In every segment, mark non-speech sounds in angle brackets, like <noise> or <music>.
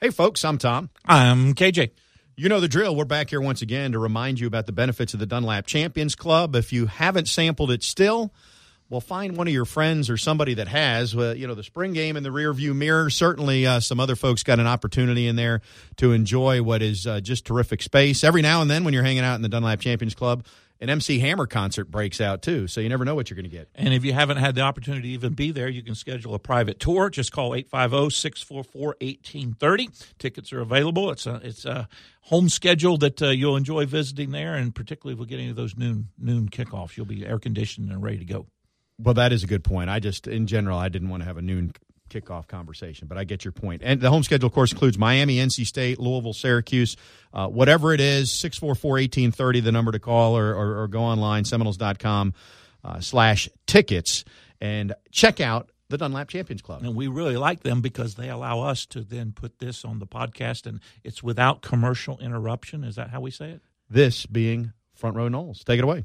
Hey, folks, I'm Tom. I'm KJ. You know the drill. We're back here once again to remind you about the benefits of the Dunlap Champions Club. If you haven't sampled it still, well, find one of your friends or somebody that has. Uh, you know, the spring game in the rearview mirror. Certainly, uh, some other folks got an opportunity in there to enjoy what is uh, just terrific space. Every now and then, when you're hanging out in the Dunlap Champions Club, an MC Hammer concert breaks out too. So you never know what you're going to get. And if you haven't had the opportunity to even be there, you can schedule a private tour. Just call 850-644-1830. Tickets are available. It's a it's a home schedule that uh, you'll enjoy visiting there, and particularly if we get any of those noon noon kickoffs, you'll be air conditioned and ready to go. Well, that is a good point. I just, in general, I didn't want to have a noon kickoff conversation, but I get your point. And the home schedule, of course, includes Miami, NC State, Louisville, Syracuse, uh, whatever it is, 644 1830, the number to call, or, or, or go online, seminoles.com uh, slash tickets, and check out the Dunlap Champions Club. And we really like them because they allow us to then put this on the podcast, and it's without commercial interruption. Is that how we say it? This being Front Row Noles. Take it away.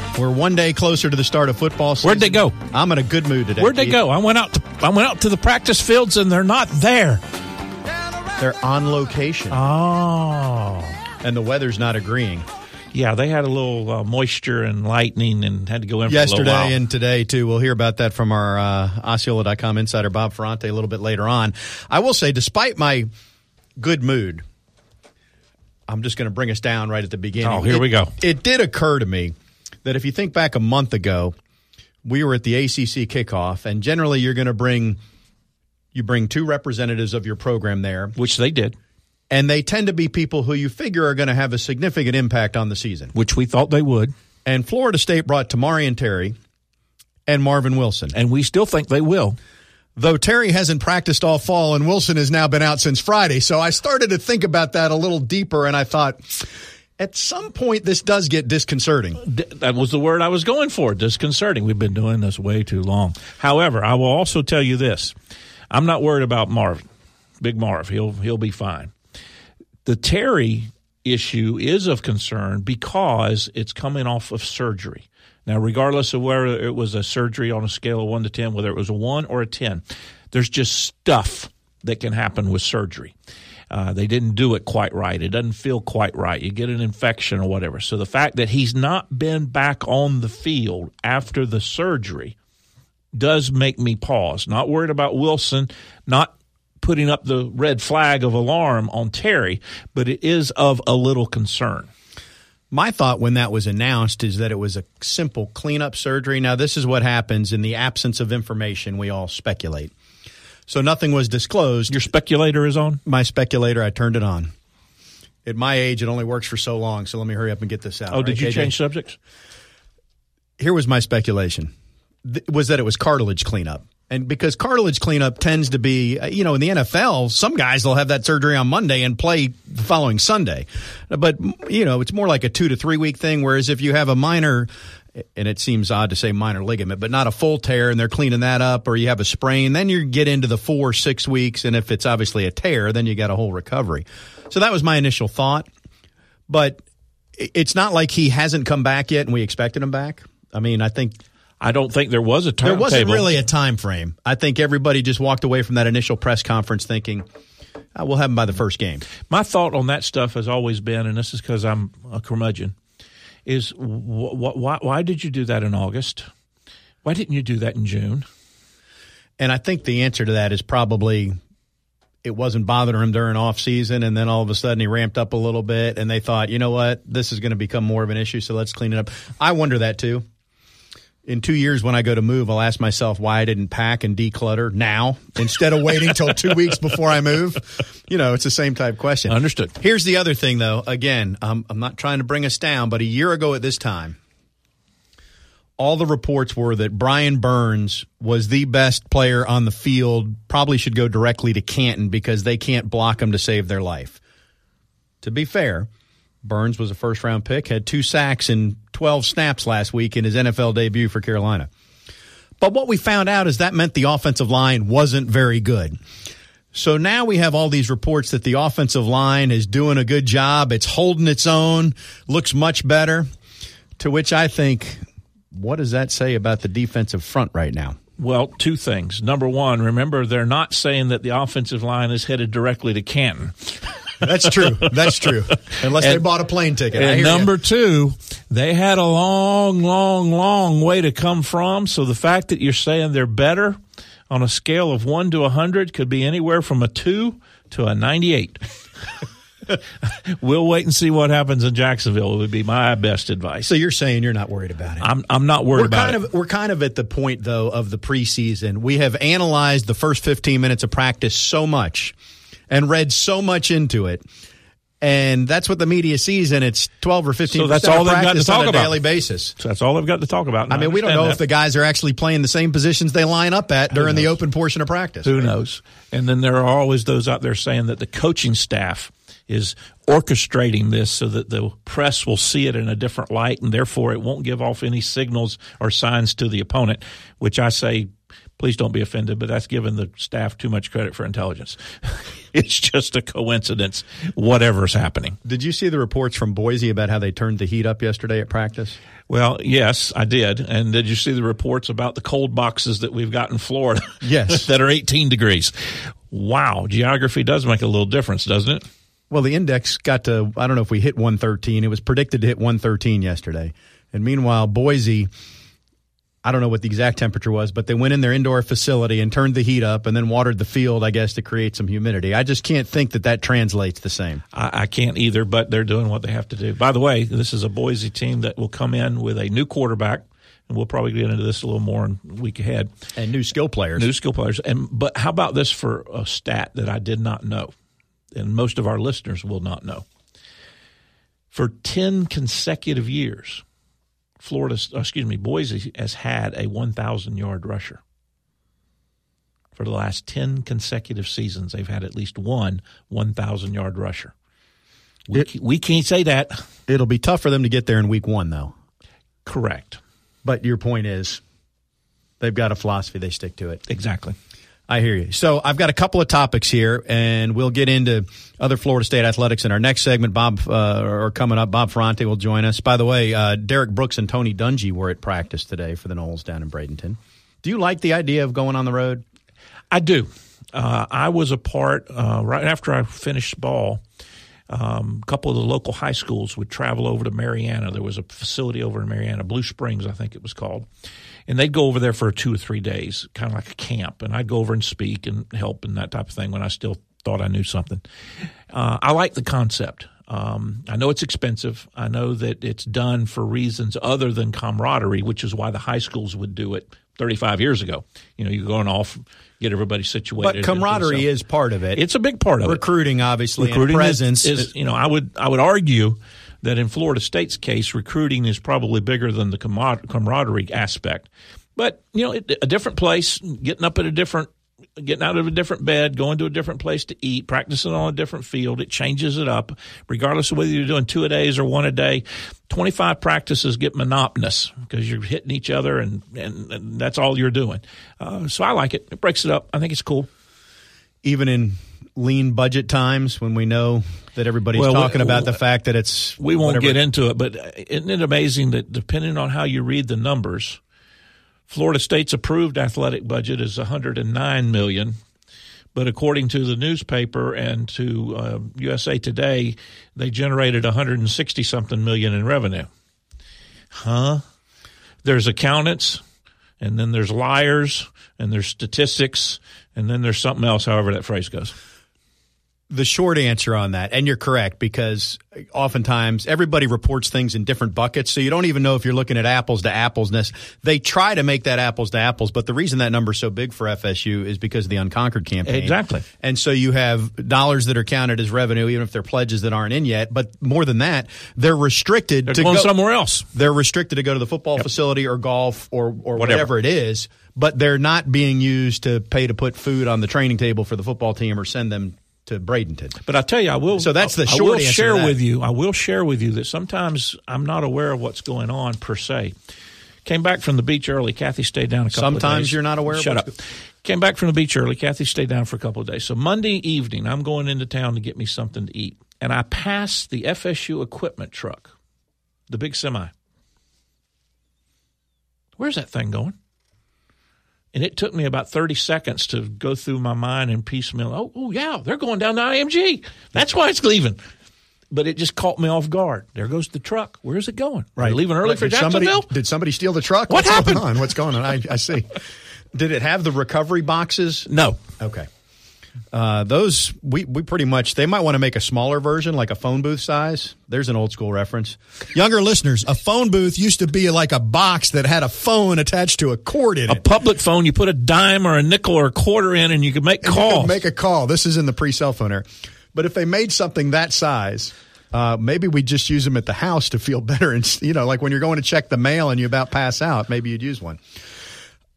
We're one day closer to the start of football season. Where'd they go? I'm in a good mood today. Where'd they Keith. go? I went out to I went out to the practice fields and they're not there. They're on location, Oh. and the weather's not agreeing. Yeah, they had a little uh, moisture and lightning and had to go in for a little Yesterday while. and today, too. We'll hear about that from our uh, Osceola.com insider, Bob Ferrante, a little bit later on. I will say, despite my good mood, I'm just going to bring us down right at the beginning. Oh, here It- we go. It did occur to me that if you think back a month ago, we were at the ACC kickoff, and generally you're going to bring you bring two representatives of your program there, which they did, and they tend to be people who you figure are going to have a significant impact on the season. which we thought they would, And Florida State brought Tamorrion Terry and Marvin Wilson. and we still think they will. Though Terry hasn't practiced all fall and Wilson has now been out since Friday. So I started to think about that a little deeper and I thought at some point this does get disconcerting. That was the word I was going for. Disconcerting. We've been doing this way too long. However, I will also tell you this: I'm not worried about Marvin, Big Marv. He'll he'll be fine. The Terry issue is of concern because it's coming off of surgery. Now, regardless of whether it was a surgery on a scale of one to ten, whether it was a one or a ten, there's just stuff that can happen with surgery. Uh, they didn't do it quite right. It doesn't feel quite right. You get an infection or whatever. So the fact that he's not been back on the field after the surgery does make me pause. Not worried about Wilson, not putting up the red flag of alarm on Terry, but it is of a little concern. My thought when that was announced is that it was a simple cleanup surgery. Now, this is what happens in the absence of information. We all speculate. So nothing was disclosed. Your speculator is on? My speculator, I turned it on. At my age, it only works for so long. So let me hurry up and get this out. Oh, did Right, you KJ? change subjects? here was my speculation th- was that it was cartilage cleanup and because cartilage cleanup tends to be uh, you know in the NFL some guys will have that surgery on Monday and play the following Sunday but you know it's more like a 2 to 3 week thing whereas if you have a minor and it seems odd to say minor ligament but not a full tear and they're cleaning that up or you have a sprain then you get into the 4 6 weeks and if it's obviously a tear then you got a whole recovery so that was my initial thought but it's not like he hasn't come back yet and we expected him back I mean, I think I don't think there was a there wasn't really a time frame. I think everybody just walked away from that initial press conference thinking, "Ah, we'll have him by the first game. My thought on that stuff has always been, and this is because I'm a curmudgeon, is wh- wh- why, why did you do that in August? Why didn't you do that in June? And I think the answer to that is probably it wasn't bothering him during off season, and then all of a sudden he ramped up a little bit, and they thought, you know what, this is going to become more of an issue, so let's clean it up. I wonder that too. In two years, when I go to move, I'll ask myself why I didn't pack and declutter now instead of waiting till two weeks before I move. You know, it's the same type question. Understood. Here's the other thing, though. Again, um, I'm not trying to bring us down, but a year ago at this time, all the reports were that Brian Burns was the best player on the field, probably should go directly to Canton because they can't block him to save their life. To be fair, Burns was a first round pick, had two sacks and 12 snaps last week in his NFL debut for Carolina. But what we found out is that meant the offensive line wasn't very good. So now we have all these reports that the offensive line is doing a good job. It's holding its own, looks much better. To which I think, what does that say about the defensive front right now? Well, two things. Number one, remember they're not saying that the offensive line is headed directly to Canton. That's true. That's true. Unless and, they bought a plane ticket. And number you. two, they had a long, long, long way to come from. So the fact that you're saying they're better on a scale of one to a hundred could be anywhere from a two to a ninety-eight. <laughs> we'll wait and see what happens in Jacksonville. Would be my best advice. So you're saying you're not worried about it? I'm. I'm not worried we're about kind it. Of, we're kind of at the point though of the preseason. We have analyzed the first 15 minutes of practice so much and read so much into it. And that's what the media sees, and it's twelve or fifteen. So that's all they've got to talk on a about daily basis. So that's all they've got to talk about. I mean, we don't know that. if the guys are actually playing the same positions they line up at during the open portion of practice. Who knows? And then there are always those out there saying that the coaching staff is orchestrating this so that the press will see it in a different light, and therefore it won't give off any signals or signs to the opponent. Which I say please don't be offended, but that's giving the staff too much credit for intelligence. <laughs> it's just a coincidence, whatever's happening. Did you see the reports from Boise about how they turned the heat up yesterday at practice? Well, yes, I did. And did you see the reports about the cold boxes that we've got in Florida? Yes. <laughs> that are 18 degrees. Wow, geography does make a little difference, doesn't it? Well, the index got to, I don't know if we hit 113. It was predicted to hit 113 yesterday. And meanwhile, Boise I don't know what the exact temperature was, but they went in their indoor facility and turned the heat up and then watered the field, I guess, to create some humidity. I just can't think that that translates the same. I, I can't either, but they're doing what they have to do. By the way, this is a Boise team that will come in with a new quarterback and we'll probably get into this a little more in week ahead. And new skill players. New skill players. And but how about this for a stat that I did not know, and most of our listeners will not know. For ten consecutive years, Florida, uh, excuse me, Boise has had a 1,000 yard rusher. For the last 10 consecutive seasons, they've had at least one 1,000 yard rusher. We, it, we can't say that. <laughs> It'll be tough for them to get there in week one, though. Correct. But your point is they've got a philosophy, they stick to it. Exactly. I hear you. So I've got a couple of topics here, and we'll get into other Florida State athletics in our next segment. Bob, uh, or coming up, Bob Ferrante will join us. By the way, uh, Derrick Brooks and Tony Dungy were at practice today for the Noles down in Bradenton. Do you like the idea of going on the road? I do. Uh, I was a part uh, right after I finished ball. Um, a couple of the local high schools would travel over to Marianna. There was a facility over in Marianna, Blue Springs, I think it was called and they'd go over there for two or three days, kind of like a camp. And I'd go over and speak and help and that type of thing when I still thought I knew something. Uh, I like the concept. Um, I know it's expensive. I know that it's done for reasons other than camaraderie, which is why the high schools would do it 35 years ago. You know, you're going off, get everybody situated. But camaraderie is part of it. It's a big part of it. Recruiting, obviously, Recruiting, presence. Is, is, you know, I would I would argue that in Florida State's case, recruiting is probably bigger than the camaraderie aspect. But you know, a different place, getting up at a different, getting out of a different bed, going to a different place to eat, practicing on a different field, it changes it up. Regardless of whether you're doing two a days or one a day, 25 practices get monotonous because you're hitting each other and, and, and that's all you're doing. Uh, so I like it. It breaks it up. I think it's cool. Even in lean budget times when we know that everybody's well, talking we, about the fact that it's we won't whatever. get into it but isn't it amazing that depending on how you read the numbers florida state's approved athletic budget is 109 million but according to the newspaper and to uh, usa today they generated 160 something million in revenue huh there's accountants and then there's liars and there's statistics and then there's something else however that phrase goes the short answer on that, and you're correct because oftentimes everybody reports things in different buckets, so you don't even know if you're looking at apples to apples. They try to make that apples to apples, but the reason that number's so big for FSU is because of the Unconquered campaign. Exactly. And so you have dollars that are counted as revenue, even if they're pledges that aren't in yet. But more than that, they're restricted they're to go somewhere else. They're restricted to go to the football yep. facility or golf or or whatever. whatever it is but they're not being used to pay to put food on the training table for the football team or send them to Bradenton. But I tell you, I will. So that's the I short will answer share with you. I will share with you that sometimes I'm not aware of what's going on per se. Came back from the beach early. Kathy stayed down a couple of days. Sometimes you're not aware of Shut up. Came back from the beach early. Kathy stayed down for a couple of days. So Monday evening, I'm going into town to get me something to eat, and I pass the FSU equipment truck, the big semi. Where's that thing going? And it took me about 30 seconds to go through my mind and piecemeal. Oh, oh yeah, they're going down to IMG. That's why it's leaving. But it just caught me off guard. There goes the truck. Where's it going? They're leaving early for did somebody, Jacksonville? Did somebody steal the truck? What What's happened? Going on? What's going on? I, I see. Did it have the recovery boxes? No. Okay. Uh, those we we pretty much they might want to make a smaller version, like a phone booth size. There's an old school reference. Younger listeners, a phone booth used to be like a box that had a phone attached to a cord in A it. A public phone, you put a dime or a nickel or a quarter in and you could make And you calls. could make a call. This is in the pre cell phone era. But if they made something that size, uh, maybe we just use them at the house to feel <laughs> better. And you know, like when you're going to check the mail and you about pass out, maybe you'd use one.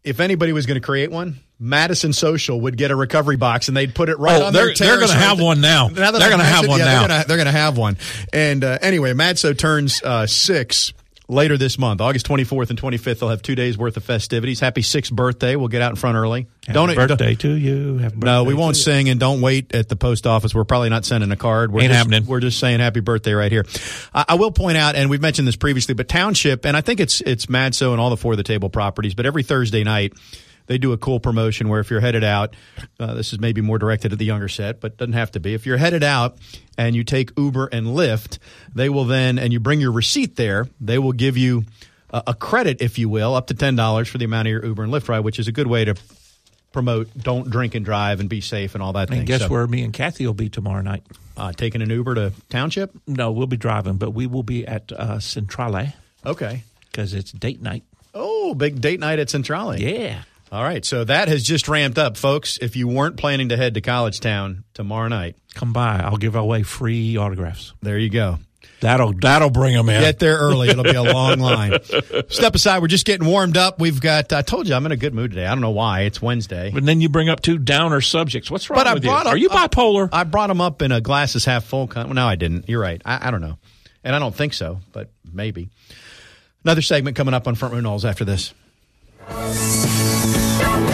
If anybody was going to create one, Madison Social would get a recovery box and they'd put it right Oh, on they're- their they're gonna have one now. that They're gonna have one yeah, now. They're gonna, have one. And uh, anyway, Madso turns uh, six later this month, August 24th and 25th. They'll have two days worth of festivities. Happy sixth birthday! We'll get out in front early. Happy don't birthday to you. Happy no, we won't to you. sing and don't wait at the post office. We're probably not sending a card. We're Ain't just, happening. We're just saying happy birthday right here. I, I will point out, and we've mentioned this previously, but Township, and I think it's it's Madso and all the four of the table properties, but every Thursday night they do a cool promotion where if you're headed out, uh, this is maybe more directed at the younger set, but doesn't have to be. If you're headed out and you take Uber and Lyft, they will then, and you bring your receipt there, they will give you a, a credit, if you will, up to ten dollars for the amount of your Uber and Lyft ride, which is a good way to promote don't drink and drive and be safe and all that And thing. guess So, where me and Kathy will be tomorrow night? Uh, taking an Uber to Township? No, we'll be driving, but we will be at uh, Centrale Okay. because it's date night. Oh, big date night at Centrale. Yeah. All right. So that has just ramped up, folks. If you weren't planning to head to College Town tomorrow night, Come by. I'll give away free autographs. there you go. That'll that'll bring them in. Get there early. It'll be a long line. Step aside. We're just getting warmed up. We've got, I told you I'm in a good mood today. I don't know why. It's Wednesday. But then you bring up two downer subjects. What's wrong But I with brought you? up- Are you bipolar? I brought them up in a glasses half full. Con- well, no, I didn't. You're right. I, I don't know. And I don't think so, but maybe. Another segment coming up on Front Row Noles after this. What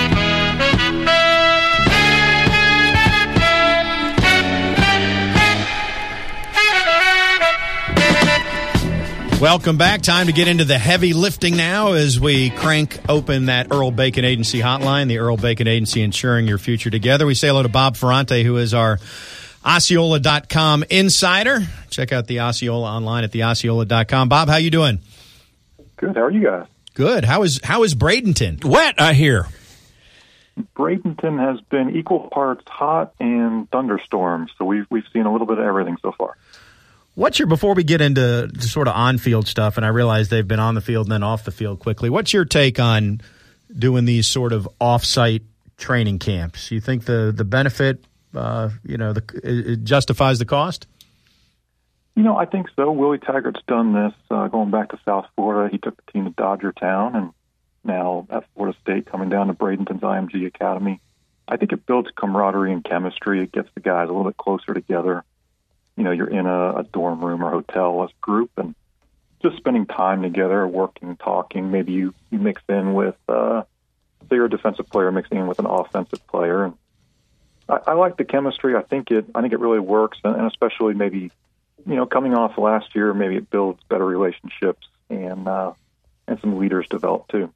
Welcome back. Time to get into the heavy lifting now as we crank open that Earl Bacon Agency hotline, the Earl Bacon Agency ensuring your future together. We say hello to Bob Ferrante, who is our Osceola.com insider. Check out the Osceola online at the Osceola.com. Bob, how you doing? Good. How are you guys? Good. How is how is Bradenton? Wet, I hear. Bradenton has been equal parts hot and thunderstorms, so we've we've seen a little bit of everything so far. What's your before we get into sort of on field stuff, and I realize they've been on the field and then off the field quickly. What's your take on doing these sort of off site training camps? You think the the benefit, uh, you know, the, it, justifies the cost? You know, I think so. Willie Taggart's done this uh, going back to South Florida. He took the team to Dodger Town, and now at Florida State, coming down to Bradenton's IMG Academy. I think it builds camaraderie and chemistry. It gets the guys a little bit closer together. You know, you're in a, a dorm room or hotel as a group, and just spending time together, working, talking. Maybe you you mix in with, uh, say, you're a defensive player mixing in with an offensive player, and I, I like the chemistry. I think it. I think it really works, and, and especially maybe you know, coming off last year, maybe it builds better relationships and uh, and some leaders develop too.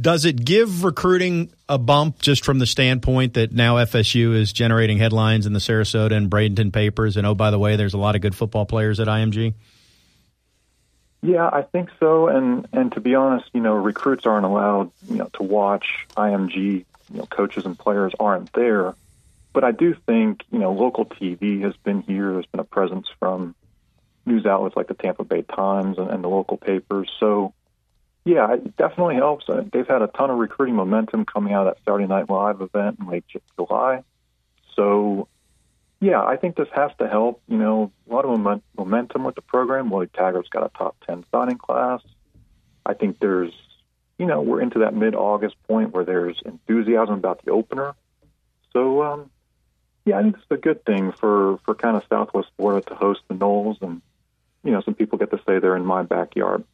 Does it give recruiting a bump just from the standpoint that now FSU is generating headlines in the Sarasota and Bradenton papers? And oh, by the way, there's a lot of good football players at IMG. Yeah, I think so. And and to be honest, you know, recruits aren't allowed, you know, to watch IMG. You know, coaches and players aren't there. But I do think, you know, local TV has been here. There's been a presence from news outlets like the Tampa Bay Times and, and the local papers. So, yeah, it definitely helps. Uh, They've had a ton of recruiting momentum coming out of that Saturday Night Live event in late July. So, yeah, I think this has to help. You know, a lot of momen- momentum with the program. Willie Taggart's got a top 10 signing class. I think there's, you know, we're into that mid August point where there's enthusiasm about the opener. So, um, yeah, I think it's a good thing for, for kind of Southwest Florida to host the Noles. And, you know, some people get to say they're in my backyard.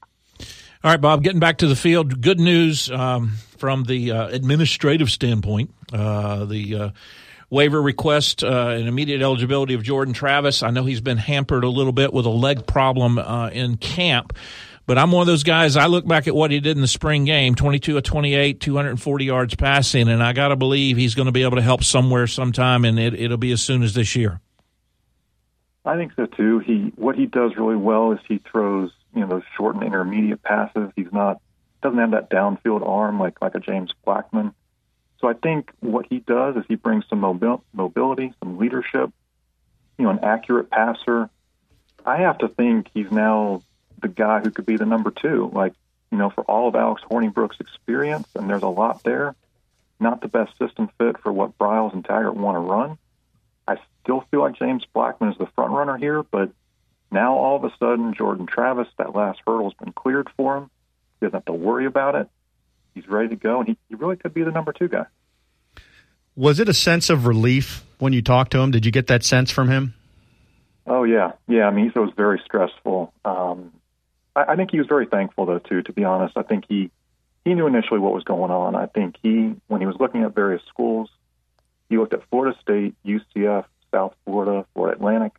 All right, Bob, getting back to the field, good news um, from the uh, administrative standpoint. Uh, the uh, waiver request uh, and immediate eligibility of Jordan Travis. I know he's been hampered a little bit with a leg problem uh, in camp, but I'm one of those guys. I look back at what he did in the spring game 22 of 28, 240 yards passing, and I got to believe he's going to be able to help somewhere sometime, and it, it'll be as soon as this year. I think so too. He what he does really well is he throws you know those short and intermediate passes. He's not doesn't have that downfield arm like like a James Blackman. So I think what he does is he brings some mobil- mobility, some leadership, you know, an accurate passer. I have to think he's now the guy who could be the number two. Like you know, for all of Alex Hornibrook's experience, and there's a lot there. Not the best system fit for what Briles and Taggart want to run. I still feel like James Blackman is the front runner here, but now all of a sudden Jordan Travis, that last hurdle's been cleared for him. He doesn't have to worry about it. He's ready to go, and he, he really could be the number two guy. Was it a sense of relief when you talked to him? Did you get that sense from him? Oh yeah, yeah. I mean, he it was very stressful. Um, I, I think he was very thankful though too. To be honest, I think he he knew initially what was going on. I think he when he was looking at various schools, he looked at Florida State, UCF, South Florida, Florida Atlantic,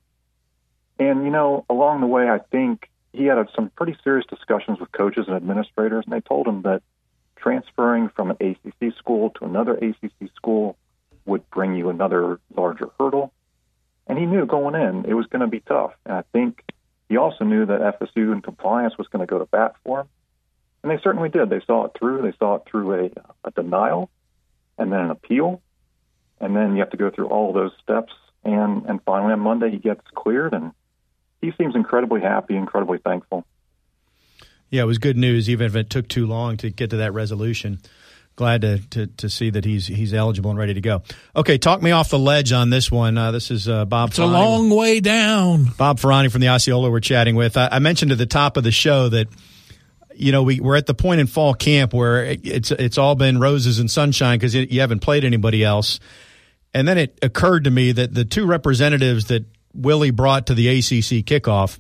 and you know along the way, I think he had some pretty serious discussions with coaches and administrators, and they told him that transferring from an ACC school to another ACC school would bring you another larger hurdle. And he knew going in it was going to be tough. And I think he also knew that FSU and compliance was going to go to bat for him. And they certainly did. They saw it through. They saw it through a, a denial and then an appeal. And then you have to go through all those steps. And, and finally on Monday, he gets cleared and he seems incredibly happy, incredibly thankful. Yeah, it was good news, even if it took too long to get to that resolution. Glad to, to, to see that he's he's eligible and ready to go. Okay, talk me off the ledge on this one. Uh, this is uh, Bob. It's a long way down. Bob Ferrante from the Osceola we're chatting with. I, I mentioned at the top of the show that you know we we're at the point in fall camp where it, it's it's all been roses and sunshine because you, you haven't played anybody else. And then it occurred to me that the two representatives that Willie brought to the ACC kickoff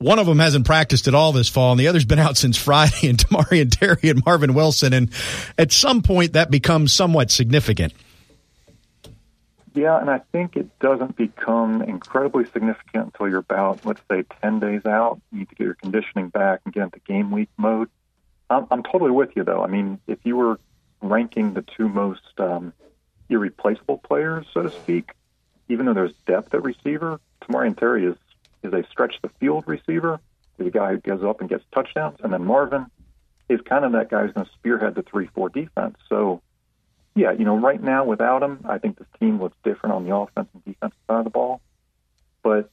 one of them hasn't practiced at all this fall, and the other's been out since Friday, <laughs> and Tamorrion Terry and Marvin Wilson. And at some point, that becomes somewhat significant. Yeah, and I think it doesn't become incredibly significant until you're about, let's say, 10 days out. You need to get your conditioning back and get into game week mode. I'm, I'm totally with you, though. I mean, if you were ranking the two most um, irreplaceable players, so to speak, even though there's depth at receiver, Tamorrion Terry is, is a stretch the field receiver. He's a guy who goes up and gets touchdowns. And then Marvin is kind of that guy who's going to spearhead the 3 4 defense. So, yeah, you know, right now without him, I think this team looks different on the offense and defensive side of the ball. But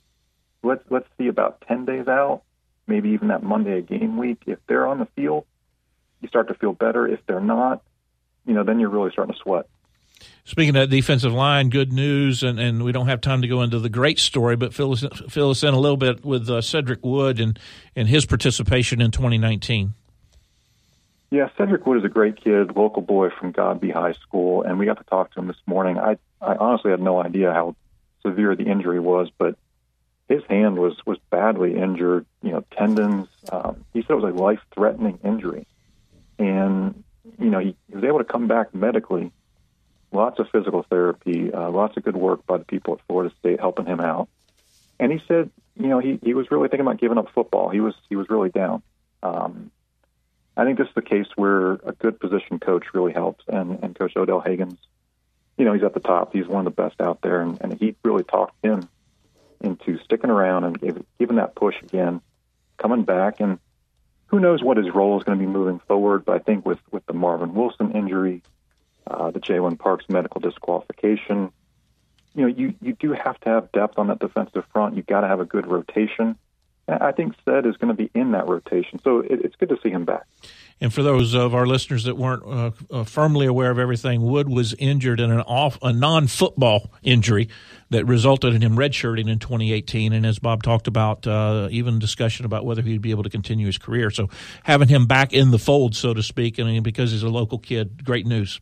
let's let's see about ten days out, maybe even that Monday game week. If they're on the field, you start to feel better. If they're not, you know, then you're really starting to sweat. Speaking of defensive line, good news, and, and we don't have time to go into the great story, but fill us, fill us in a little bit with uh, Cedric Wood and, and his participation in 2019. Yeah, Cedric Wood is a great kid, local boy from Godby High School, and we got to talk to him this morning. I I honestly had no idea how severe the injury was, but his hand was was badly injured. You know, tendons. Um, he said it was a life threatening injury, and you know he, he was able to come back medically. Lots of physical therapy, uh, lots of good work by the people at Florida State helping him out. And he said, you know, he, he was really thinking about giving up football. He was he was really down. Um, I think this is the case where a good position coach really helps, and, and Coach Odell Haggins, you know, he's at the top. He's one of the best out there, and, and he really talked him into sticking around and gave, giving that push again. coming back, and who knows what his role is going to be moving forward. But I think with with the Marvin Wilson injury, uh, the Jalen Parks medical disqualification, you know, you you do have to have depth on that defensive front. You've got to have a good rotation. I think Ced is going to be in that rotation, so it, it's good to see him back. And for those of our listeners that weren't uh, uh, firmly aware of everything, Wood was injured in an off a non-football injury that resulted in him redshirting in 2018. And as Bob talked about, uh, even discussion about whether he'd be able to continue his career. So having him back in the fold, so to speak, and because he's a local kid, great news.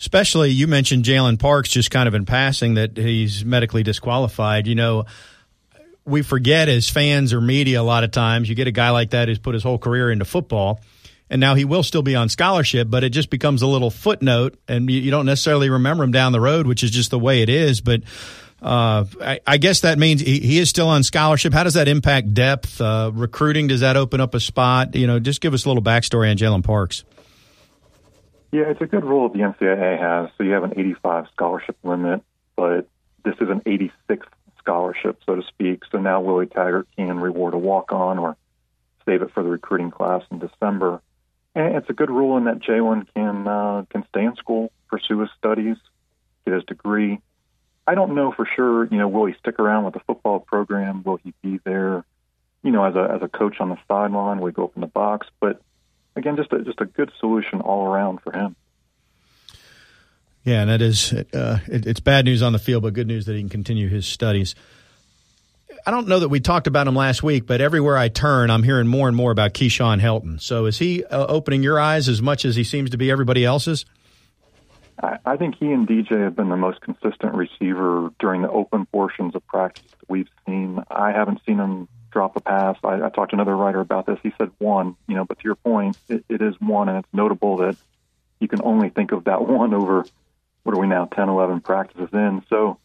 Especially, you mentioned Jalen Parks just kind of in passing that he's medically disqualified. You know, we forget as fans or media a lot of times. You get a guy like that who's put his whole career into football, and now he will still be on scholarship, but it just becomes a little footnote, and you, don't necessarily remember him down the road, which is just the way it is. But uh, I, I, guess that means he, he, is still on scholarship. How does that impact depth uh, recruiting? Does that open up a spot? You know, just give us a little backstory on Jalen Parks. Yeah, it's a good rule that the NCAA has. So you have an 85 scholarship limit, but this is an 86 scholarship, so to speak. So now Willie Taggart can reward a walk on or save it for the recruiting class in December. And it's a good rule in that Jalen can uh, can stay in school, pursue his studies, get his degree. I don't know for sure. You know, will he stick around with the football program? Will he be there? You know, as a as a coach on the sideline, will he go up in the box? But again, just a, just a good solution all around for him. Yeah, and that is uh, it, it's bad news on the field, but good news that he can continue his studies. I don't know that we talked about him last week, but everywhere I turn, I'm hearing more and more about Keyshawn Helton. So is he uh, opening your eyes as much as he seems to be everybody else's? I, I think he and DJ have been the most consistent receiver during the open portions of practice that we've seen. I haven't seen him drop a pass. I, I talked to another writer about this. He said one, you know, but to your point, it, it is one, and it's notable that you can only think of that <laughs> one over what are we now 10 11 practices in so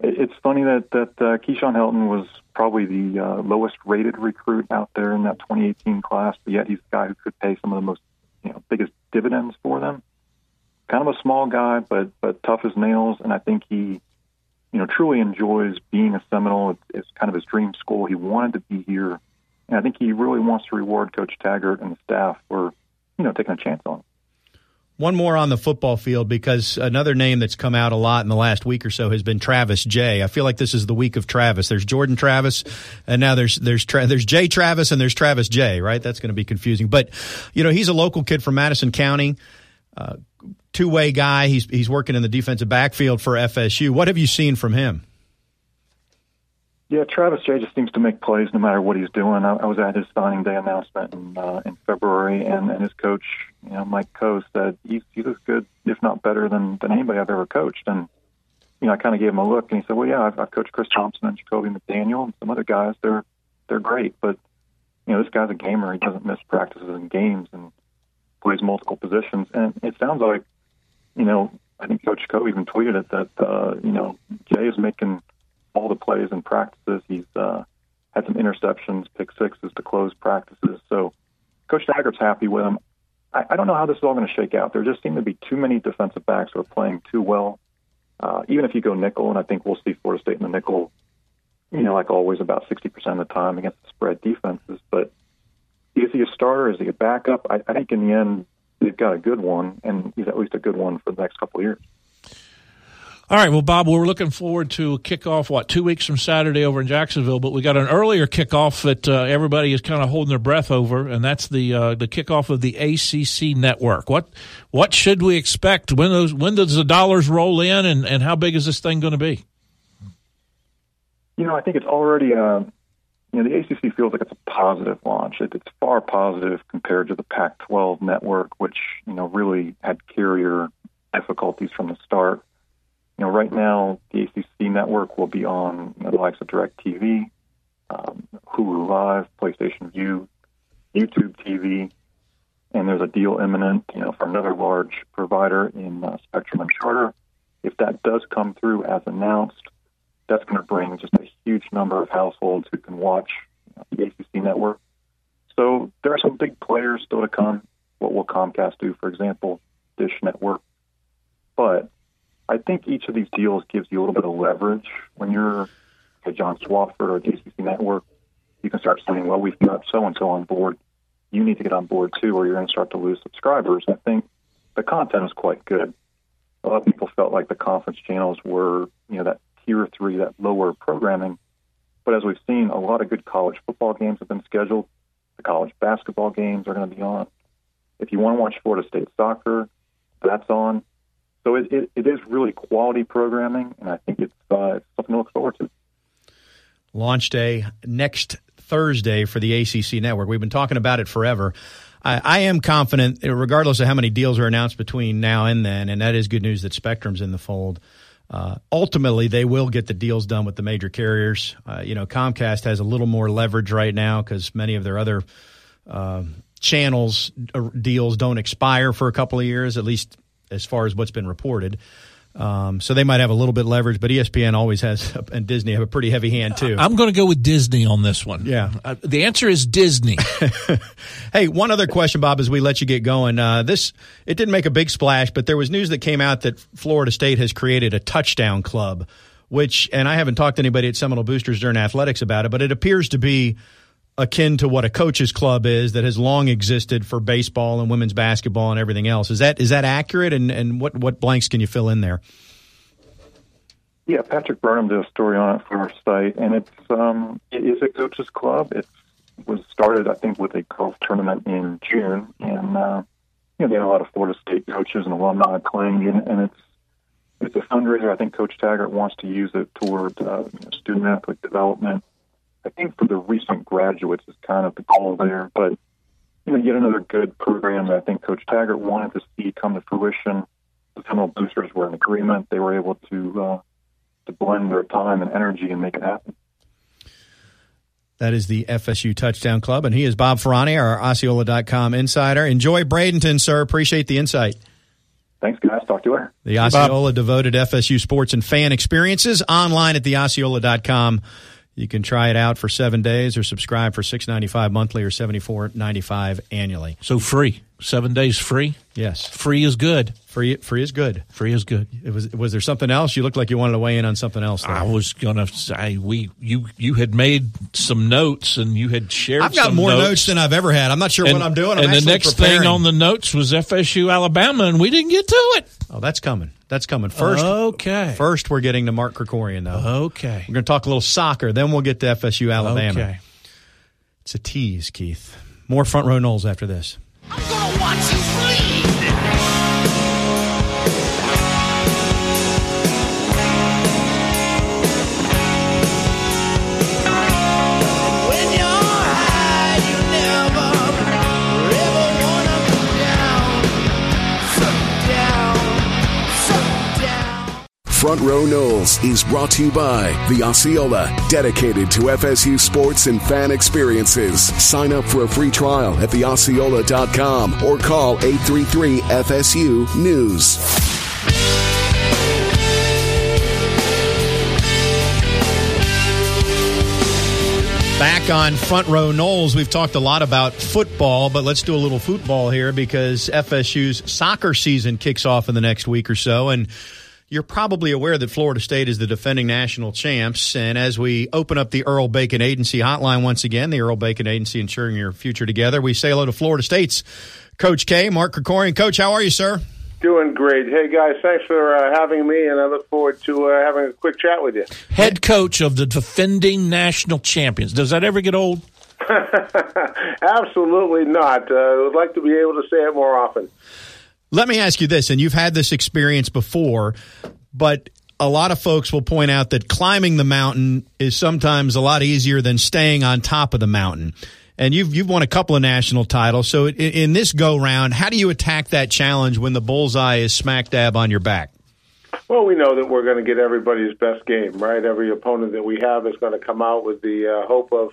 it, it's funny that that uh, Keyshawn Helton was probably the uh, lowest rated recruit out there in that 2018 class but yet he's the guy who could pay some of the most you know biggest dividends for them kind of a small guy but but tough as nails and I think he you know truly enjoys being a Seminole it's, it's kind of his dream school he wanted to be here and I think he really wants to reward Coach Taggart and the staff for you know taking a chance on him one more on the football field because another name that's come out a lot in the last week or so has been Travis Jay. I feel like this is the week of Travis. There's Jordan Travis, and now there's there's Tra- there's Jay Travis and there's Travis Jay. Right? That's going to be confusing. But you know, he's a local kid from Madison County. Uh, Two way guy. He's he's working in the defensive backfield for FSU. What have you seen from him? Yeah, Travis Jay just seems to make plays no matter what he's doing. I, I was at his signing day announcement in uh, in February, and, and his coach, you know, Mike Coe, said he's he's as good, if not better, than than anybody I've ever coached. And you know, I kind of gave him a look, and he said, "Well, yeah, I've, I've coached Chris Thompson and Jacobbi McDaniel and some other guys. They're they're great, but you know, this guy's a gamer. He doesn't miss practices and games and plays multiple positions. And it sounds like, you know, I think Coach Coe even tweeted it that uh, you know Jay is making." all the plays and practices. He's uh, had some interceptions, pick sixes to close practices. So Coach Taggart's happy with him. I, I don't know how this is all going to shake out. There just seem to be too many defensive backs who are playing too well. Uh, even if you go nickel, and I think we'll see Florida State in the nickel, you know, like always, about 60% of the time against the spread defenses. But is he a starter? Is he a backup? I, I think in the end, they've got a good one, and he's at least a good one for the next couple of years. All right, well, Bob, we're looking forward to a kickoff. What two weeks from Saturday over in Jacksonville, but we got an earlier kickoff that uh, everybody is kind of holding their breath over, and that's the uh, the kickoff of the ACC network. What what should we expect? When those when does the dollars roll in, and, and how big is this thing going to be? You know, I think it's already. Uh, you know, the ACC feels like it's a positive launch. It, it's far positive compared to the Pac-12 network, which you know really had carrier difficulties from the start you know, right now the ACC network will be on you know, the likes of DirecTV, um, Hulu Live, PlayStation Vue, YouTube TV, and there's a deal imminent, you know, for another large provider in uh, Spectrum and Charter. If that does come through as announced, that's going to bring just huge number of households who can watch the ACC network. So there are some big players still to come. What will Comcast do, for example, Dish Network? But I think each of these deals gives you a little bit of leverage when you're a John Swofford or DCC Network. you can start saying, well, we've got so and so on board. You need to get on board too, or you're going to start to lose subscribers. I think the content is quite good. A lot of people felt like the conference channels were, you know, that tier three, that lower programming. But as we've seen, a lot of good college football games have been scheduled. The college basketball games are going to be on. If you want to watch Florida State soccer, that's on. So it, it, it is really quality programming, and I think it's, uh, something to look forward to. Launch day next Thursday for the ACC network. We've been talking about it forever. I, I am confident, regardless of how many deals are announced between now and then, and that is good news that Spectrum's in the fold. Uh, ultimately, they will get the deals done with the major carriers. Uh, you know, Comcast has a little more leverage right now because many of their other uh, channels deals don't expire for a couple of years, at least as far as what's been reported. Um, so they might have a little bit leverage, but ESPN always has, <laughs> and Disney have a pretty heavy hand too. I'm going to go with Disney on this one. Yeah. Uh, the answer is Disney. <laughs> Hey, one other question, Bob, as we let you get going. Uh, this it didn't make a big splash, but there was news that came out that Florida State has created a touchdown club, which, and I haven't talked to anybody at Seminole Boosters during athletics about it, but it appears to be akin to what a coaches club is that has long existed for baseball and women's basketball and everything else. Is that is that accurate? And and what what blanks can you fill in there? Yeah, Patrick Burnham did a story on it for our site, and it's um, it is a coaches club. It was started, I think, with a golf tournament in June, and uh, you know they had a lot of Florida State coaches and alumni playing, and, and it's it's a fundraiser. I think Coach Taggart wants to use it toward uh, student athlete development. I think for the recent graduates is kind of the goal there, but you know, yet another good program that I think Coach Taggart wanted to see come to fruition. The Seminole Boosters were in agreement; they were able to. Uh, to blend their time and energy and make it happen. That is the FSU Touchdown Club, and he is Bob Ferrante, our Osceola.com insider. Enjoy Bradenton, sir. Appreciate the insight. Thanks, guys. Talk to you later. The Osceola devoted FSU sports and fan experiences online at the theosceola.com. You can try it out for seven days or subscribe for six ninety five monthly or seventy four ninety five annually. so free. Seven days free. Yes, Free is good. free free is good. Free is good. It was was there something else? You looked like you wanted to weigh in on something else. There. I was gonna say we you you had made some notes and you had shared. I've got some more notes, notes than I've ever had. I'm not sure and, what I'm doing. I'm and the next preparing. thing on the notes was FSU Alabama, and we didn't get to it. oh, that's coming. That's coming first. Okay. First, we're getting to Mark Krikorian though. Okay. We're going to talk a little soccer, then we'll get to FSU Alabama. Okay. It's a tease, Keith. More front row Noles after this. Front Row Noles is brought to you by the Osceola, dedicated to FSU sports and fan experiences. Sign up for a free trial at theosceola.com or call 833 FSU News. Back on front row Noles, we've talked a lot about football, but let's do a little football here because FSU's soccer season kicks off in the next week or so. And you're probably aware that Florida State is the defending national champs. And as we open up the Earl Bacon Agency hotline once again, the Earl Bacon Agency ensuring your future together, we say hello to Florida State's Coach K, Mark Krikorian. Coach, how are you, sir? Doing great. Hey guys, thanks for uh, having me, and I look forward to uh, having a quick chat with you. Head coach of the defending national champions. Does that ever get old? <laughs> <laughs> Absolutely not. Uh, I would like to be able to say it more often. Let me ask you this, and you've had this experience before, but a lot of folks will point out that climbing the mountain is sometimes a lot easier than staying on top of the mountain. And you've you've won a couple of national titles. So in, in this go round, how do you attack that challenge when the bullseye is smack dab on your back? Well, we know that we're going to get everybody's best game, right? Every opponent that we have is going to come out with the uh, hope of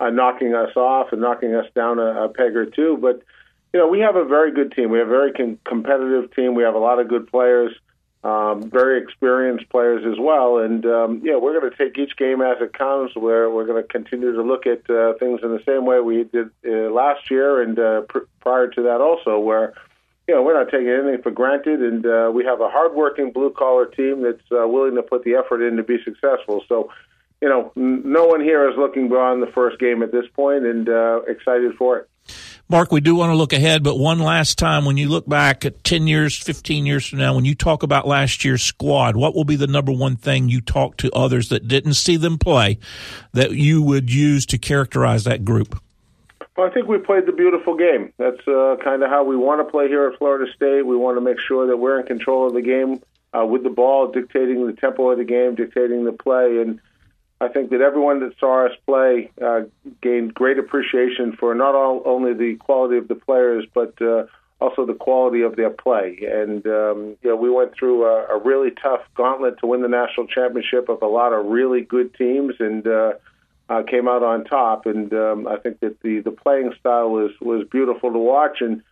uh, knocking us off and knocking us down a, a peg or two. But you know, we have a very good team. We have a very con- competitive team. We have a lot of good players, um, very experienced players as well. And um, yeah, we're going to take each game as it comes. Where we're going to continue to look at uh, things in the same way we did uh, last year and uh, pr- prior to that, also where you know, we're not taking anything for granted, and uh, we have a hardworking blue collar team that's uh, willing to put the effort in to be successful. So, you know, n- no one here is looking beyond the first game at this point, and uh, excited for it. Mark, we do want to look ahead, but one last time, when you look back at 10 years, 15 years from now, when you talk about last year's squad, what will be the number one thing you talk to others that didn't see them play that you would use to characterize that group? Well, I think we played the beautiful game. That's uh, kind of how we want to play here at Florida State. We want to make sure that we're in control of the game uh, with the ball, dictating the tempo of the game, dictating the play, and I think that everyone that saw us play uh, gained great appreciation for not all, only the quality of the players, but uh, also the quality of their play. And um, you know, we went through a, a really tough gauntlet to win the national championship of a lot of really good teams, and uh, uh, came out on top. And um, I think that the the playing style was was beautiful to watch, and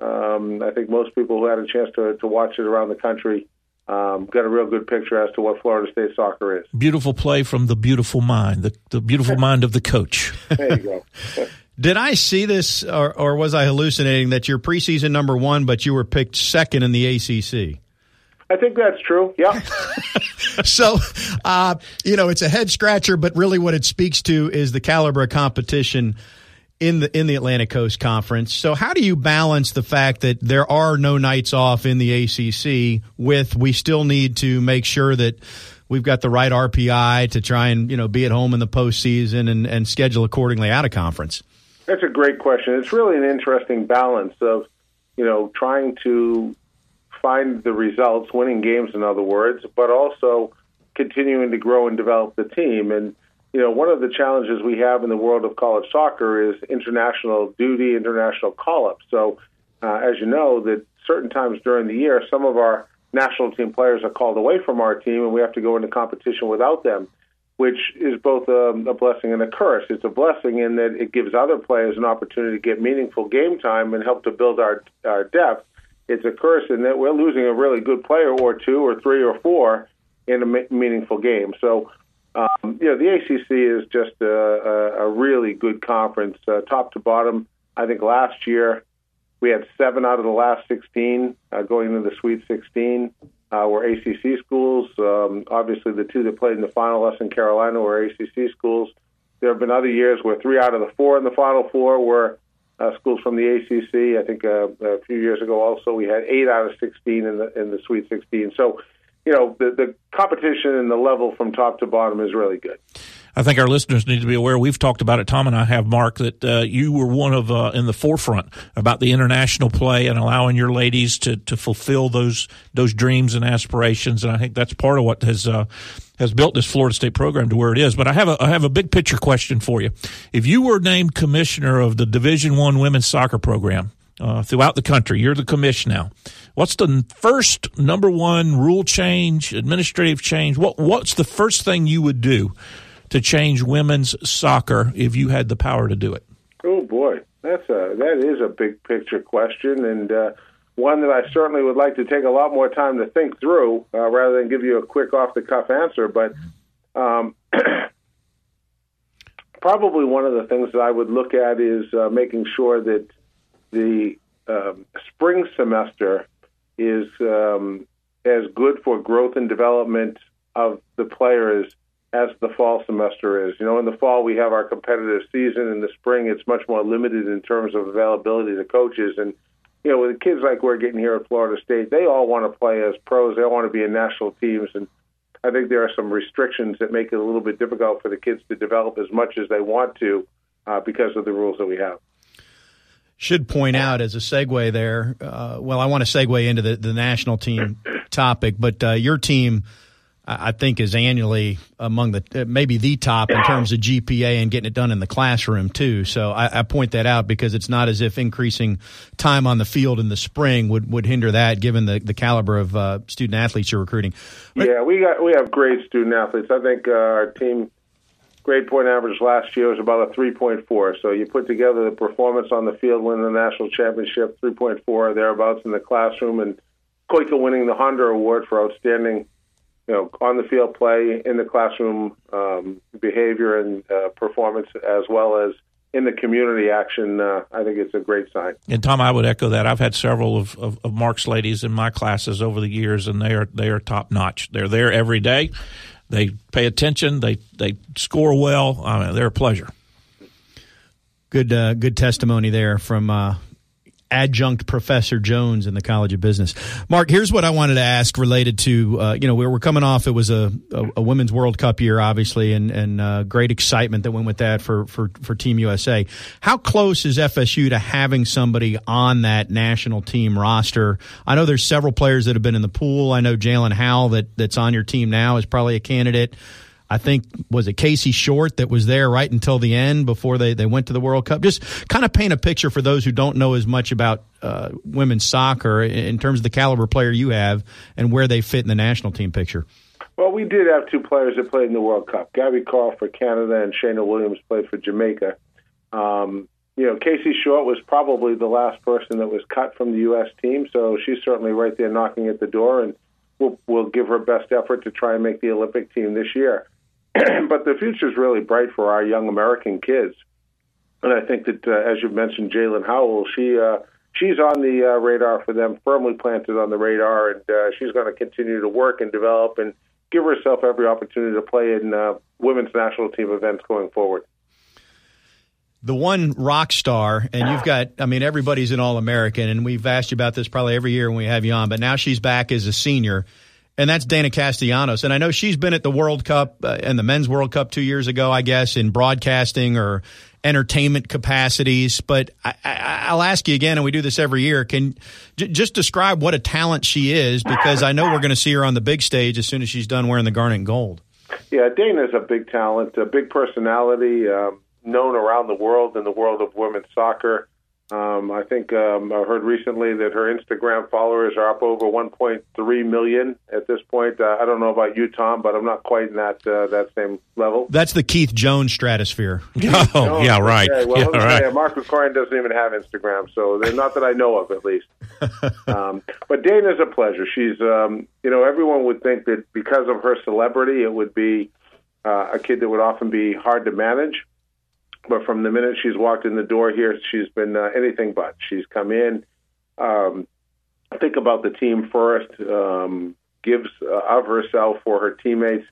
um, I think most people who had a chance to to watch it around the country um, got a real good picture as to what Florida State soccer is. Beautiful play from the beautiful mind, the, the beautiful mind of the coach. There you go. <laughs> Did I see this, or, or was I hallucinating that you're preseason number one, but you were picked second in the ACC? I think that's true. Yeah. <laughs> so, uh, you know, it's a head scratcher, but really what it speaks to is the caliber of competition in the in the Atlantic Coast Conference. So, how do you balance the fact that there are no nights off in the ACC with we still need to make sure that we've got the right RPI to try and you know be at home in the postseason and, and schedule accordingly out of conference? That's a great question. It's really an interesting balance of, you know, trying to find the results, winning games, in other words, but also continuing to grow and develop the team. And you know, one of the challenges we have in the world of college soccer is international duty, international call-up. So, uh, as you know, that certain times during the year, some of our national team players are called away from our team, and we have to go into competition without them, which is both a, a blessing and a curse. It's a blessing in that it gives other players an opportunity to get meaningful game time and help to build our our depth. It's a curse in that we're losing a really good player or two or three or four in a meaningful game. So um, you know, the ACC is just a, a, a really good conference, uh, top to bottom. I think last year we had seven out of the last 16 uh, going into the Sweet 16 uh, were ACC schools. Um, obviously, the two that played in the final, us and Carolina, were ACC schools. There have been other years where three out of the four in the Final Four were uh, schools from the ACC. I think uh, a few years ago, also we had eight out of 16 in the in the Sweet 16. So you know, the, the competition and the level from top to bottom is really good. I think our listeners need to be aware. We've talked about it. Tom and I have, Mark, that uh, you were one of uh, in the forefront about the international play and allowing your ladies to to fulfill those those dreams and aspirations. And I think that's part of what has uh, has built this Florida State program to where it is. But I have a I have a big picture question for you. If you were named commissioner of the Division One women's soccer program uh, throughout the country, you're the commission now. What's the first number one rule change, administrative change? What What's the first thing you would do to change women's soccer if you had the power to do it? Oh boy, that's a that is a big picture question, and uh, one that I certainly would like to take a lot more time to think through, uh, rather than give you a quick off the cuff answer. But um, <clears throat> probably one of the things that I would look at is uh, making sure that the um, spring semester is um, as good for growth and development of the players as the fall semester is. You know, in the fall we have our competitive season. In the spring, it's much more limited in terms of availability to coaches. And you know, with the kids like we're getting here at Florida State, they all want to play as pros. They all want to be in national teams, and I think there are some restrictions that make it a little bit difficult for the kids to develop as much as they want to uh, because of the rules that we have should point out as a segue there. Uh, well, I want to segue into the, the national team <clears throat> topic, but uh, your team, I think, is annually among the uh, maybe the top in terms of GPA and getting it done in the classroom too. So I, I, point that out because it's not as if increasing time on the field in the spring would, would hinder that, given the, the caliber of uh, student athletes you're recruiting. But, yeah, we got we have great student athletes. I think uh, our team grade point average last year was about a 3.4. So you put together the performance on the field, winning the national championship, 3.4 thereabouts in the classroom, and Kuikka winning the Honda Award for outstanding, you know, on the field play, in the classroom um, behavior and uh, performance, as well as in the community action, uh, I think it's a great sign. And Tom, I would echo that. I've had several of, of, of Mark's ladies in my classes over the years, and they are they are top notch. They're there every day. They pay attention. They they score well. I mean, they're a pleasure. Good, uh, good testimony there from uh, adjunct professor Jones in the College of Business. Mark, here's what I wanted to ask related to uh, you know we were coming off. It was a, a, a women's World Cup year, obviously, and and uh, great excitement that went with that for for for Team USA. How close is FSU to having somebody on that national team roster? I know there's several players that have been in the pool. I know Jaelin Howell that that's on your team now is probably a candidate. I think was it Casey Short that was there right until the end before they, they went to the World Cup. Just kind of paint a picture for those who don't know as much about uh, women's soccer in terms of the caliber player you have and where they fit in the national team picture. Well, we did have two players that played in the World Cup. Gabby Carle for Canada and Cheyna Williams played for Jamaica. Um, you know, Casey Short was probably the last person that was cut from the U.S. team, so she's certainly right there knocking at the door, and we'll, we'll give her best effort to try and make the Olympic team this year. <clears throat> but the future is really bright for our young American kids. And I think that, uh, as you mentioned, Jaelin Howell, she uh, she's on the uh, radar for them, firmly planted on the radar, and uh, she's going to continue to work and develop and give herself every opportunity to play in uh, women's national team events going forward. The one rock star, and you've got, I mean, everybody's an All American, and we've asked you about this probably every year when we have you on, but now she's back as a senior and that's Deyna Castellanos. And I know she's been at the World Cup uh, and the Men's World Cup two years ago, I guess, in broadcasting or entertainment capacities. But I, will ask you again, and we do this every year. Can j- just describe what a talent she is, because I know we're going to see her on the big stage as soon as she's done wearing the garnet and gold. Yeah, Deyna's a big talent, a big personality, um, known around the world in the world of women's soccer. Um, I think um, I heard recently that her Instagram followers are up over 1.3 million at this point. Uh, I don't know about you, Tom, but I'm not quite in that uh, that same level. That's the Keith Jones stratosphere. <laughs> oh, No, yeah, right. okay, Well, yeah, let me tell right. you, Mark Krikorian doesn't even have Instagram, so they're not that I know of, at least. <laughs> um, but Deyna's a pleasure. She's, um, you know, everyone would think that because of her celebrity, it would be uh, a kid that would often be hard to manage. But from the minute she's walked in the door here, she's been uh, anything but. She's come in, um, think about the team first, um, gives uh, of herself for her teammates.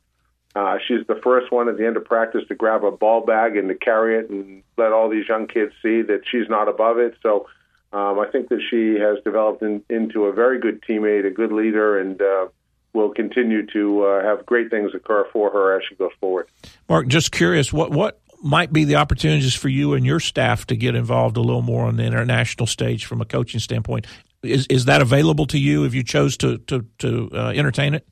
Uh, she's the first one at the end of practice to grab a ball bag and to carry it and let all these young kids see that she's not above it. So um, I think that she has developed in, into a very good teammate, a good leader, and uh, will continue to uh, have great things occur for her as she goes forward. Mark, just curious, what what might be the opportunities for you and your staff to get involved a little more on the international stage from a coaching standpoint? Is is that available to you if you chose to to to uh, entertain it?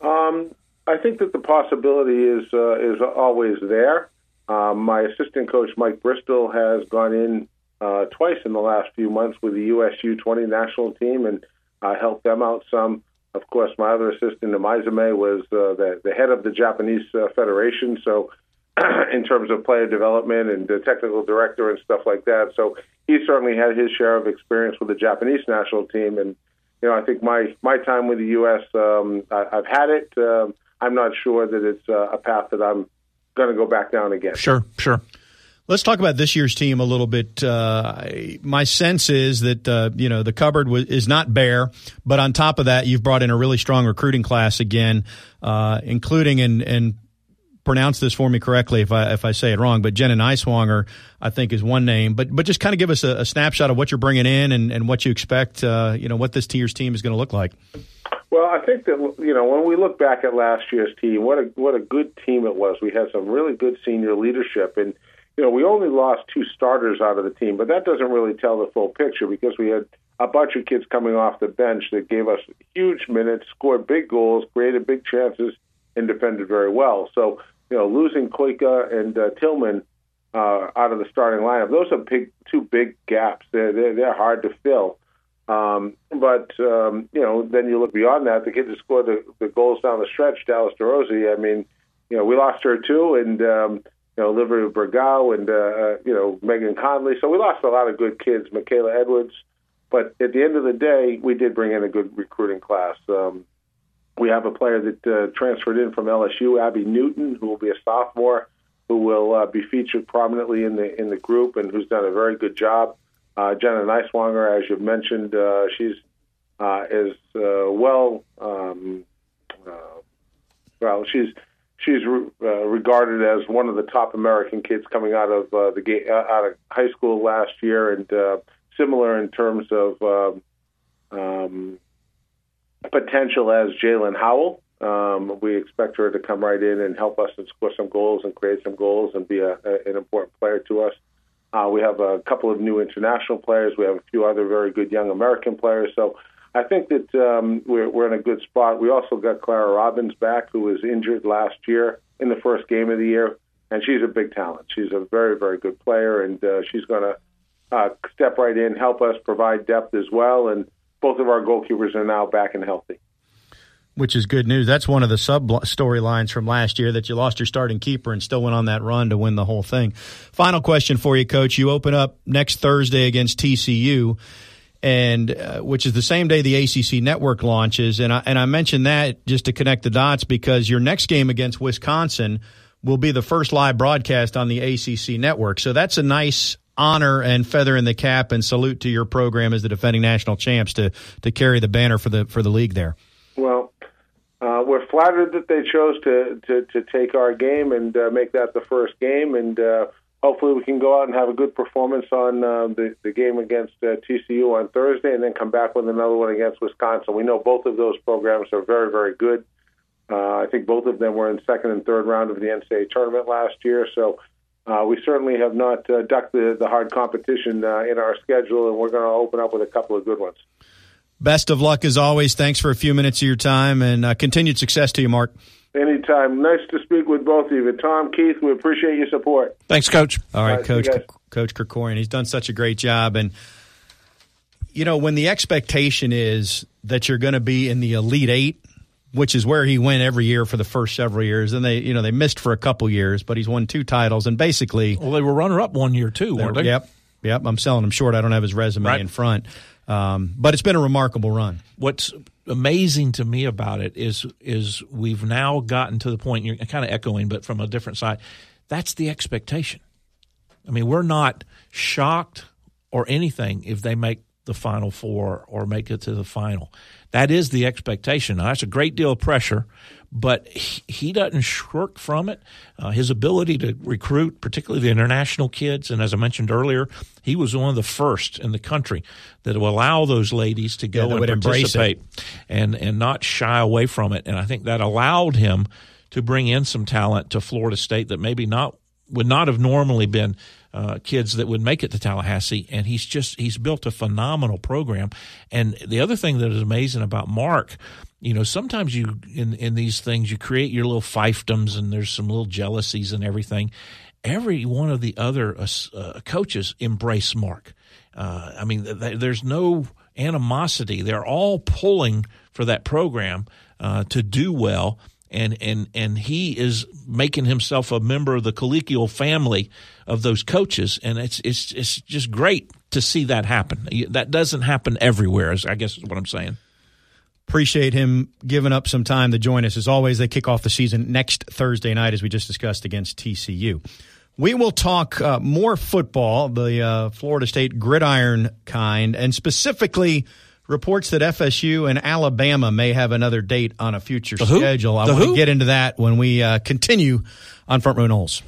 Um, I think that the possibility is uh, is always there. Um, my assistant coach Mike Bristol has gone in uh, twice in the last few months with the USU 20 national team and uh, helped them out some. Of course, my other assistant, Amizame, was uh, the, the head of the Japanese uh, Federation. So, <clears throat> in terms of player development and the technical director and stuff like that, so he certainly had his share of experience with the Japanese national team. And you know, I think my my time with the U.S. Um, I, I've had it. Um, I'm not sure that it's uh, a path that I'm going to go back down again. Sure, sure. Let's talk about this year's team a little bit. Uh, my sense is that uh, you know the cupboard is not bare, but on top of that, you've brought in a really strong recruiting class again, uh, including and and pronounce this for me correctly if I if I say it wrong, but Jenna Nighswonger I think is one name. But but just kind of give us a, a snapshot of what you're bringing in and, and what you expect. Uh, you know what this year's team is going to look like. Well, I think that you know when we look back at last year's team, what a what a good team it was. We had some really good senior leadership, and you know we only lost two starters out of the team, but that doesn't really tell the full picture because we had a bunch of kids coming off the bench that gave us huge minutes, scored big goals, created big chances, and defended very well. So you know losing Kuikka and uh, Tillman uh, out of the starting lineup, those are big two big gaps. They're they're, they're hard to fill. Um, but um, you know, then you look beyond that. The kid that scored the, the goals down the stretch, Dallas Dorosy. I mean, you know, we lost her too, and um, you know, Olivia Bergau and uh, you know Megan Conley. So we lost a lot of good kids. Michaela Edwards. But at the end of the day, we did bring in a good recruiting class. Um, we have a player that uh, transferred in from LSU, Abby Newton, who will be a sophomore, who will uh, be featured prominently in the in the group, and who's done a very good job. Uh, Jenna Nighswonger, as you've mentioned, uh, she's uh, is uh, well. Um, uh, well, she's she's re- uh, regarded as one of the top American kids coming out of uh, the ga- uh, out of high school last year, and uh, similar in terms of um, um, potential as Jaelin Howell. Um, we expect her to come right in and help us and score some goals and create some goals and be a, a, an important player to us. Uh, we have a couple of new international players. We have a few other very good young American players. So I think that um, we're, we're in a good spot. We also got Clara Robbins back, who was injured last year in the first game of the year, and she's a big talent. She's a very, very good player, and uh, she's going to uh, step right in, help us provide depth as well. And both of our goalkeepers are now back and healthy. which is good news. That's one of the sub storylines from last year that you lost your starting keeper and still went on that run to win the whole thing. Final question for you, Coach. You open up next Thursday against TCU, and uh, which is the same day the ACC network launches. And I, and I mentioned that just to connect the dots because your next game against Wisconsin will be the first live broadcast on the ACC network. So that's a nice honor and feather in the cap and salute to your program as the defending national champs to to carry the banner for the for the league there. Well, uh, we're flattered that they chose to, to, to take our game and uh, make that the first game, and uh, hopefully we can go out and have a good performance on uh, the, the game against uh, TCU on Thursday, and then come back with another one against Wisconsin. We know both of those programs are very, very good. Uh, I think both of them were in second and third round of the NCAA tournament last year, so uh, we certainly have not uh, ducked the, the hard competition uh, in our schedule, and we're going to open up with a couple of good ones. Best of luck as always. Thanks for a few minutes of your time and uh, continued success to you, Mark. Anytime. Nice to speak with both of you. Tom, Keith, we appreciate your support. Thanks, Coach. All right, All right, Coach guys. Coach Krikorian. He's done such a great job, and you know when the expectation is that you're going to be in the Elite Eight, which is where he went every year for the first several years, and they you know they missed for a couple years, but he's won two titles, and basically, Well, they were runner up one year too, weren't they? yep, yep. I'm selling him short. I don't have his resume Right. in front, um, but it's been a remarkable run. what's amazing to me about it is is we've now gotten to the point you're kind of echoing but from a different side that's the expectation i mean we're not shocked or anything if they make the final four or make it to the final that is the expectation. Now, that's a great deal of pressure but he, he doesn't shirk from it. Uh, his ability to recruit particularly the international kids and as i mentioned earlier he was one of the first in the country that will allow those ladies to go Yeah, and participate and and not shy away from it. And I think that allowed him to bring in some talent to Florida State that maybe not would not have normally been uh, kids that would make it to Tallahassee. And he's just he's built a phenomenal program. And the other thing that is amazing about Mark. You know, sometimes you in in these things you create your little fiefdoms and there's some little jealousies and everything. Every one of the other uh, uh, coaches embrace Mark. Uh, I mean, th- th- there's no animosity. They're all pulling for that program uh, to do well, and and and he is making himself a member of the collegial family of those coaches, and it's it's it's just great to see that happen. That doesn't happen everywhere. Is I guess is what I'm saying. Appreciate him giving up some time to join us. As always, they kick off the season next Thursday night, as we just discussed against TCU. We will talk uh, more football, the uh, Florida State gridiron kind, and specifically reports that FSU and Alabama may have another date on a future who? schedule. I The want to get into that when we uh, continue on Front Row Noles.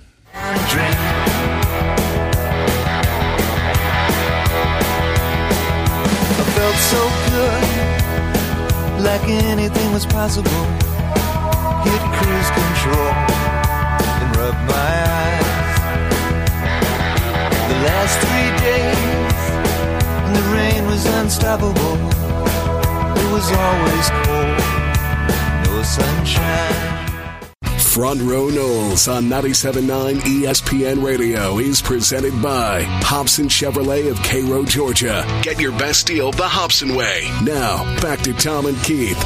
So good, like anything was possible. Hit cruise control and rub my eyes. The last three days, and the rain was unstoppable. It was always cold, no sunshine. Front Row Noles on 97.9 ESPN Radio is presented by Hobson Chevrolet of Cairo, Georgia. Get your best deal the Hobson way. Now, back to Tom and Keith.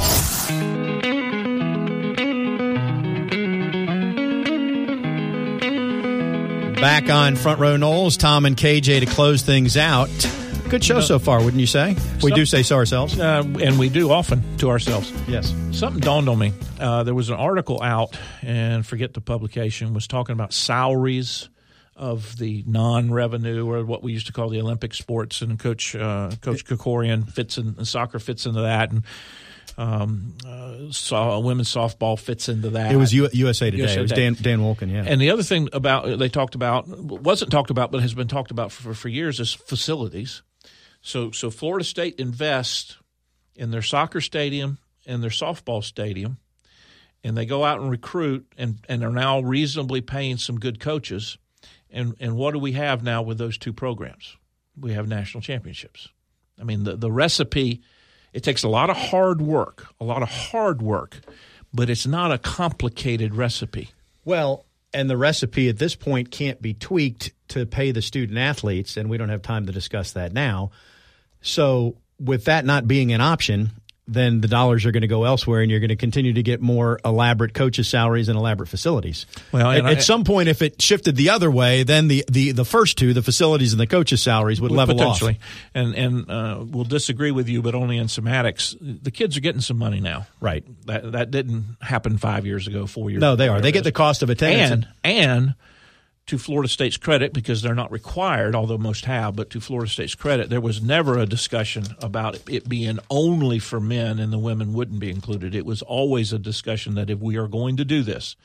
Back on Front Row Noles, Tom and KJ to close things out. Good show so far, wouldn't you say? We do say so ourselves. Uh, and we do often to ourselves. Yes. Something dawned on me. Uh, there was an article out, and forget the publication, was talking about salaries of the non-revenue or what we used to call the Olympic sports, and Coach uh, Coach Krikorian fits in, and soccer fits into that. And Um, uh, so, women's softball fits into that. It was U- USA Today. USA it was Dan Dan Wolken. Yeah. And the other thing about they talked about wasn't talked about, but has been talked about for, for years is facilities. So so Florida State invests in their soccer stadium and their softball stadium, and they go out and recruit and, and are now reasonably paying some good coaches. And and what do we have now with those two programs? We have national championships. I mean the, the recipe it takes a lot of hard work, a lot of hard work, but it's not a complicated recipe. Well, and the recipe at this point can't be tweaked to pay the student athletes, and we don't have time to discuss that now. So, with that not being an option, then the dollars are going to go elsewhere, and you're going to continue to get more elaborate coaches' salaries and elaborate facilities. Well, at, I- at some point, if it shifted the other way, then the, the, the first two, the facilities and the coaches' salaries, would level off. And and uh, we'll disagree with you, but only in semantics. The kids are getting some money now. Right. That that didn't happen five years ago, four years. No, they are. They get the cost of attendance. And and to Florida State's credit, because they're not required, although most have, but to Florida State's credit, there was never a discussion about it being only for men and the women wouldn't be included. It was always a discussion that if we are going to do this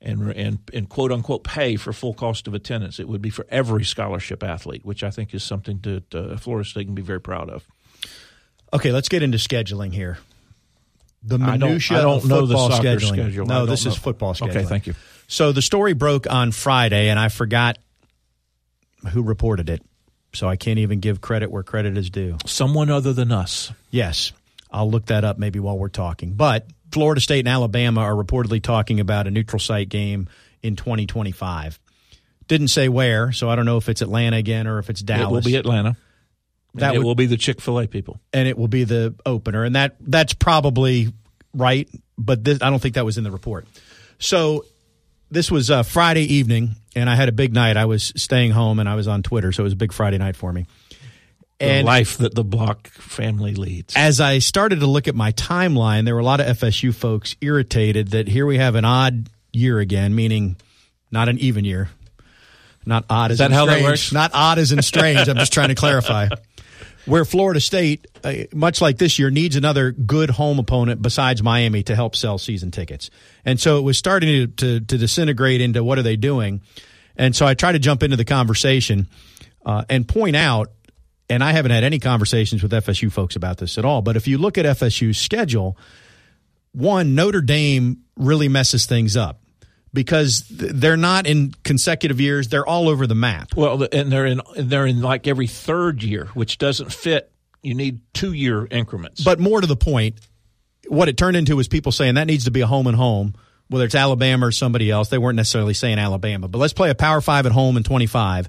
and and and quote unquote pay for full cost of attendance, it would be for every scholarship athlete, which I think is something that uh, Florida State can be very proud of. Okay, let's get into scheduling here. The I don't- minutia I don't of know the scheduling. schedule. No, this is football scheduling. Okay, thank you. So the story broke on Friday, and I forgot who reported it. So I can't even give credit where credit is due. Someone other than us. Yes, I'll look that up maybe while we're talking. But Florida State and Alabama are reportedly talking about a neutral site game in 2025. Didn't say where, so I don't know if it's Atlanta again or if it's Dallas. It will be Atlanta. That would- will be the Chick Fil A people. and it will be the opener, and that that's probably right. But this, I don't think that was in the report. So this was uh, Friday evening, and I had a big night. I was staying home, and I was on Twitter, so it was a big Friday night for me. The And life that the Block family leads. as I started to look at my timeline, there were a lot of FSU folks irritated that here we have an odd year again, meaning not an even year. Not odd as that in how that works? Not odd as in strange. I'm just trying to <laughs> clarify. Where Florida State, uh, much like this year, needs another good home opponent besides Miami to help sell season tickets. And so it was starting to, to, to disintegrate into what are they doing. And so I tried to jump into the conversation uh, and point out, and I haven't had any conversations with FSU folks about this at all, but if you look at FSU's schedule, one, Notre Dame really messes things up because they're not in consecutive years, they're all over the map. Well, and they're in they're in like every third year, which doesn't fit. You need two year increments. But more to the point, what it turned into was people saying that needs to be a home and home, whether it's Alabama or somebody else. They weren't necessarily saying Alabama, but let's play a Power Five at home in 25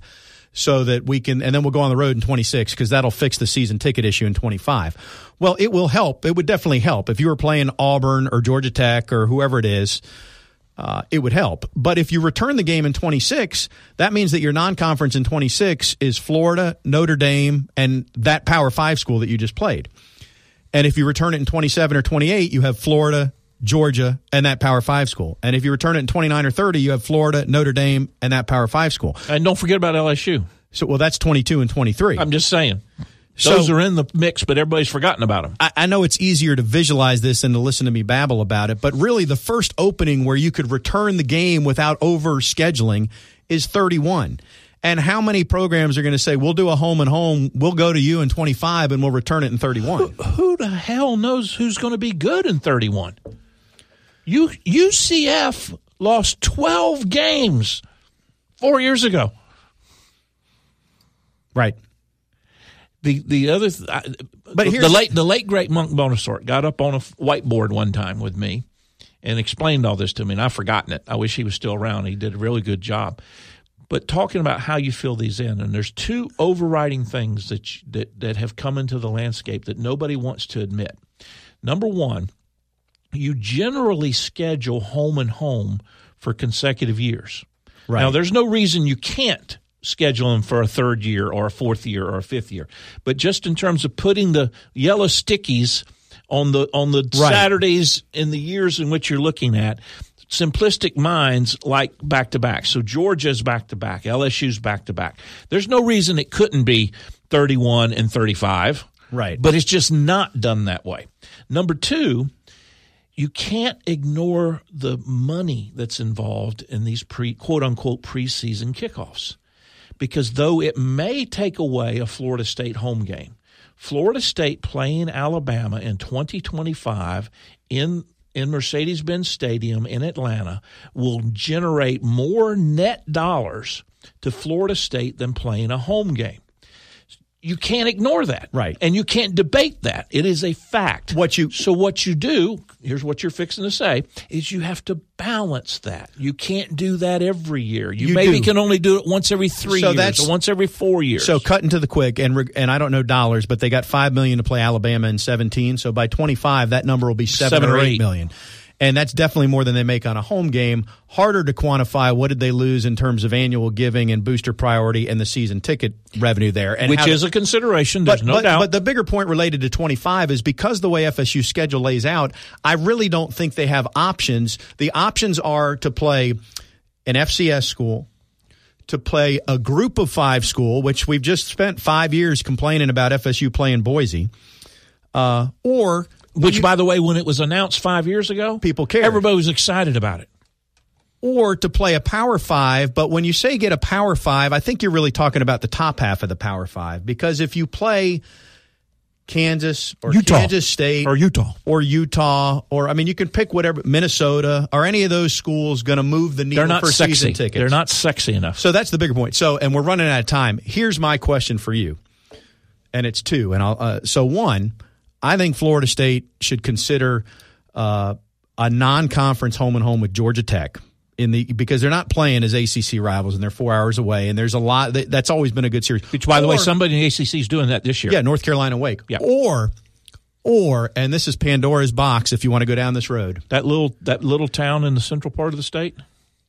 so that we can, and then we'll go on the road in 26 because that'll fix the season ticket issue in 25. Well, it will help. It would definitely help if you were playing Auburn or Georgia Tech or whoever it is. Uh, it would help. But if you return the game in 26, that means that your non conference in 26 is Florida, Notre Dame, and that Power Five school that you just played. And if you return it in 27 or 28, you have Florida, Georgia, and that Power Five school. And if you return it in 29 or 30, you have Florida, Notre Dame, and that Power Five school. and don't forget about LSU. So, well, that's 22 and 23. I'm just saying. So- Those are in the mix, but everybody's forgotten about them. I, I know it's easier to visualize this than to listen to me babble about it, but really the first opening where you could return the game without over scheduling is 31. And how many programs are going to say, we'll do a home and home, we'll go to you in 25 and we'll return it in 31? Who the hell knows who's going to be good in 31? U, UCF lost 12 games four years ago. right. The the other, th- I, But the late the late great Monk Bonasorte got up on a whiteboard one time with me and explained all this to me, and I've forgotten it. I wish he was still around. He did a really good job. But talking about how you fill these in, and there's two overriding things that you, that that have come into the landscape that nobody wants to admit. Number one, you generally schedule home and home for consecutive years. Right. Now, there's no reason you can't schedule them for a third year or a fourth year or a fifth year, but just in terms of putting the yellow stickies on the on the Right. Saturdays in the years in which you're looking at, simplistic minds like back to back. So Georgia's back to back, LSU's back to back. There's no reason it couldn't be 31 and 35 Right. But it's just not done that way. Number two, you can't ignore the money that's involved in these pre quote unquote preseason kickoffs. Because though it may take away a Florida State home game, Florida State playing Alabama in 2025 in in Mercedes-Benz Stadium in Atlanta will generate more net dollars to Florida State than playing a home game. You can't ignore that. Right. And you can't debate that. It is a fact. What you- So what you do, here's what you're fixing to say, is you have to balance that. You can't do that every year. You, You maybe do. can only do it once every 3 So years once every 4 years. So cutting to the quick, and and I don't know dollars, but they got five million to play Alabama in seventeen. So by twenty five, that number will be seven, Seven or or eight eight. million, and that's definitely more than they make on a home game. Harder to quantify. What did they lose in terms of annual giving and booster priority and the season ticket revenue there, and which is a consideration, there's but, no but, doubt. But the bigger point related to 25 is because the way FSU schedule lays out, I really don't think they have options. The options are to play an FCS school, to play a group of five school, which we've just spent five years complaining about FSU playing Boise, uh, or Which, by the way, when it was announced five years ago, People cared. Everybody was excited about it. or to play a power five. But when you say get a power five, I think you're really talking about the top half of the power five because if you play Kansas or Utah. Kansas State Or Utah. or Utah or I mean you can pick whatever Minnesota or any of those schools going to move the needle They're not for sexy. season tickets. They're not sexy enough. So that's the bigger point. So and we're running out of time. Here's my question for you, and it's two. And I'll uh, so one, I think Florida State should consider uh, a non-conference home and home with Georgia Tech. In the because they're not playing as ACC rivals and they're four hours away and there's a lot that, that's always been a good series. Which, by the way, somebody in the ACC is doing that this year. yeah, North Carolina Wake. Yeah. Or, or, and this is Pandora's box if you want to go down this road. That little that little town in the central part of the state.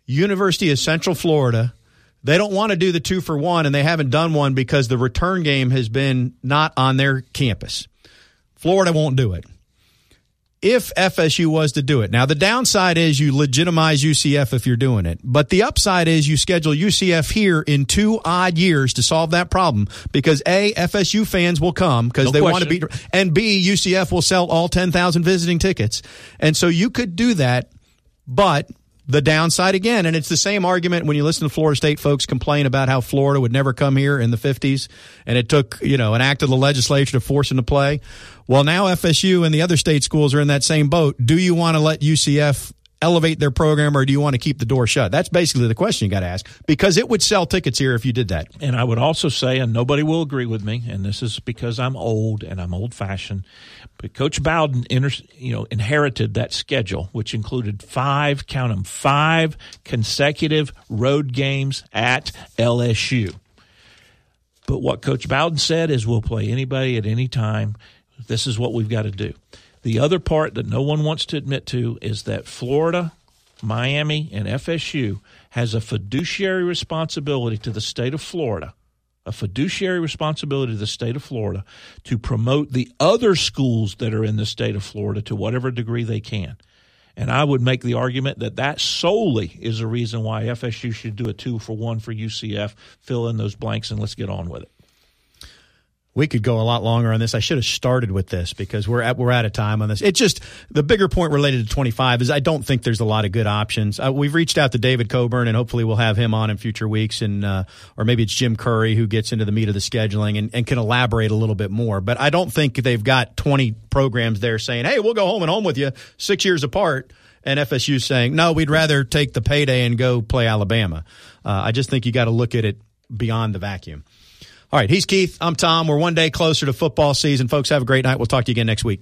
University of Central Florida. They don't want to do the two for one, and they haven't done one because the return game has been not on their campus. Florida won't do it. If FSU was to do it. Now, the downside is you legitimize UCF if you're doing it. But the upside is you schedule UCF here in two odd years to solve that problem because A, FSU fans will come because No they want to be, and B, UCF will sell all 10,000 visiting tickets. And so you could do that, but the downside again, and it's the same argument when you listen to Florida State folks complain about how Florida would never come here in the 50s, and it took, you know, an act of the legislature to force them to play. Well, now FSU and the other state schools are in that same boat. Do you want to let UCF elevate their program, or do you want to keep the door shut? That's basically the question you got to ask, because it would sell tickets here if you did that. And I would also say, and nobody will agree with me, and this is because I'm old and I'm old fashioned, but Coach Bowden inter, you know, inherited that schedule, which included five, count them, five consecutive road games at LSU. But what Coach Bowden said is we'll play anybody at any time. This is what we've got to do. The other part that no one wants to admit to is that Florida, Miami, and FSU has a fiduciary responsibility to the state of Florida, a fiduciary responsibility to the state of Florida to promote the other schools that are in the state of Florida to whatever degree they can. And I would make the argument that that solely is a reason why FSU should do a two for one for UCF, fill in those blanks, and let's get on with it. We could go a lot longer on this. I should have started with this because we're at, we're out of time on this. It's just the bigger point related to 25 is I don't think there's a lot of good options. Uh, we've reached out to David Coburn and hopefully we'll have him on in future weeks and uh, or maybe it's Jim Curry who gets into the meat of the scheduling and, and can elaborate a little bit more. But I don't think they've got 20 programs there saying, "Hey, we'll go home and home with you 6 years apart." And FSU saying, "No, we'd rather take the payday and go play Alabama." Uh, I just think you got to look at it beyond the vacuum. All right, he's Keith. I'm Tom. We're one day closer to football season. Folks, have a great night. We'll talk to you again next week.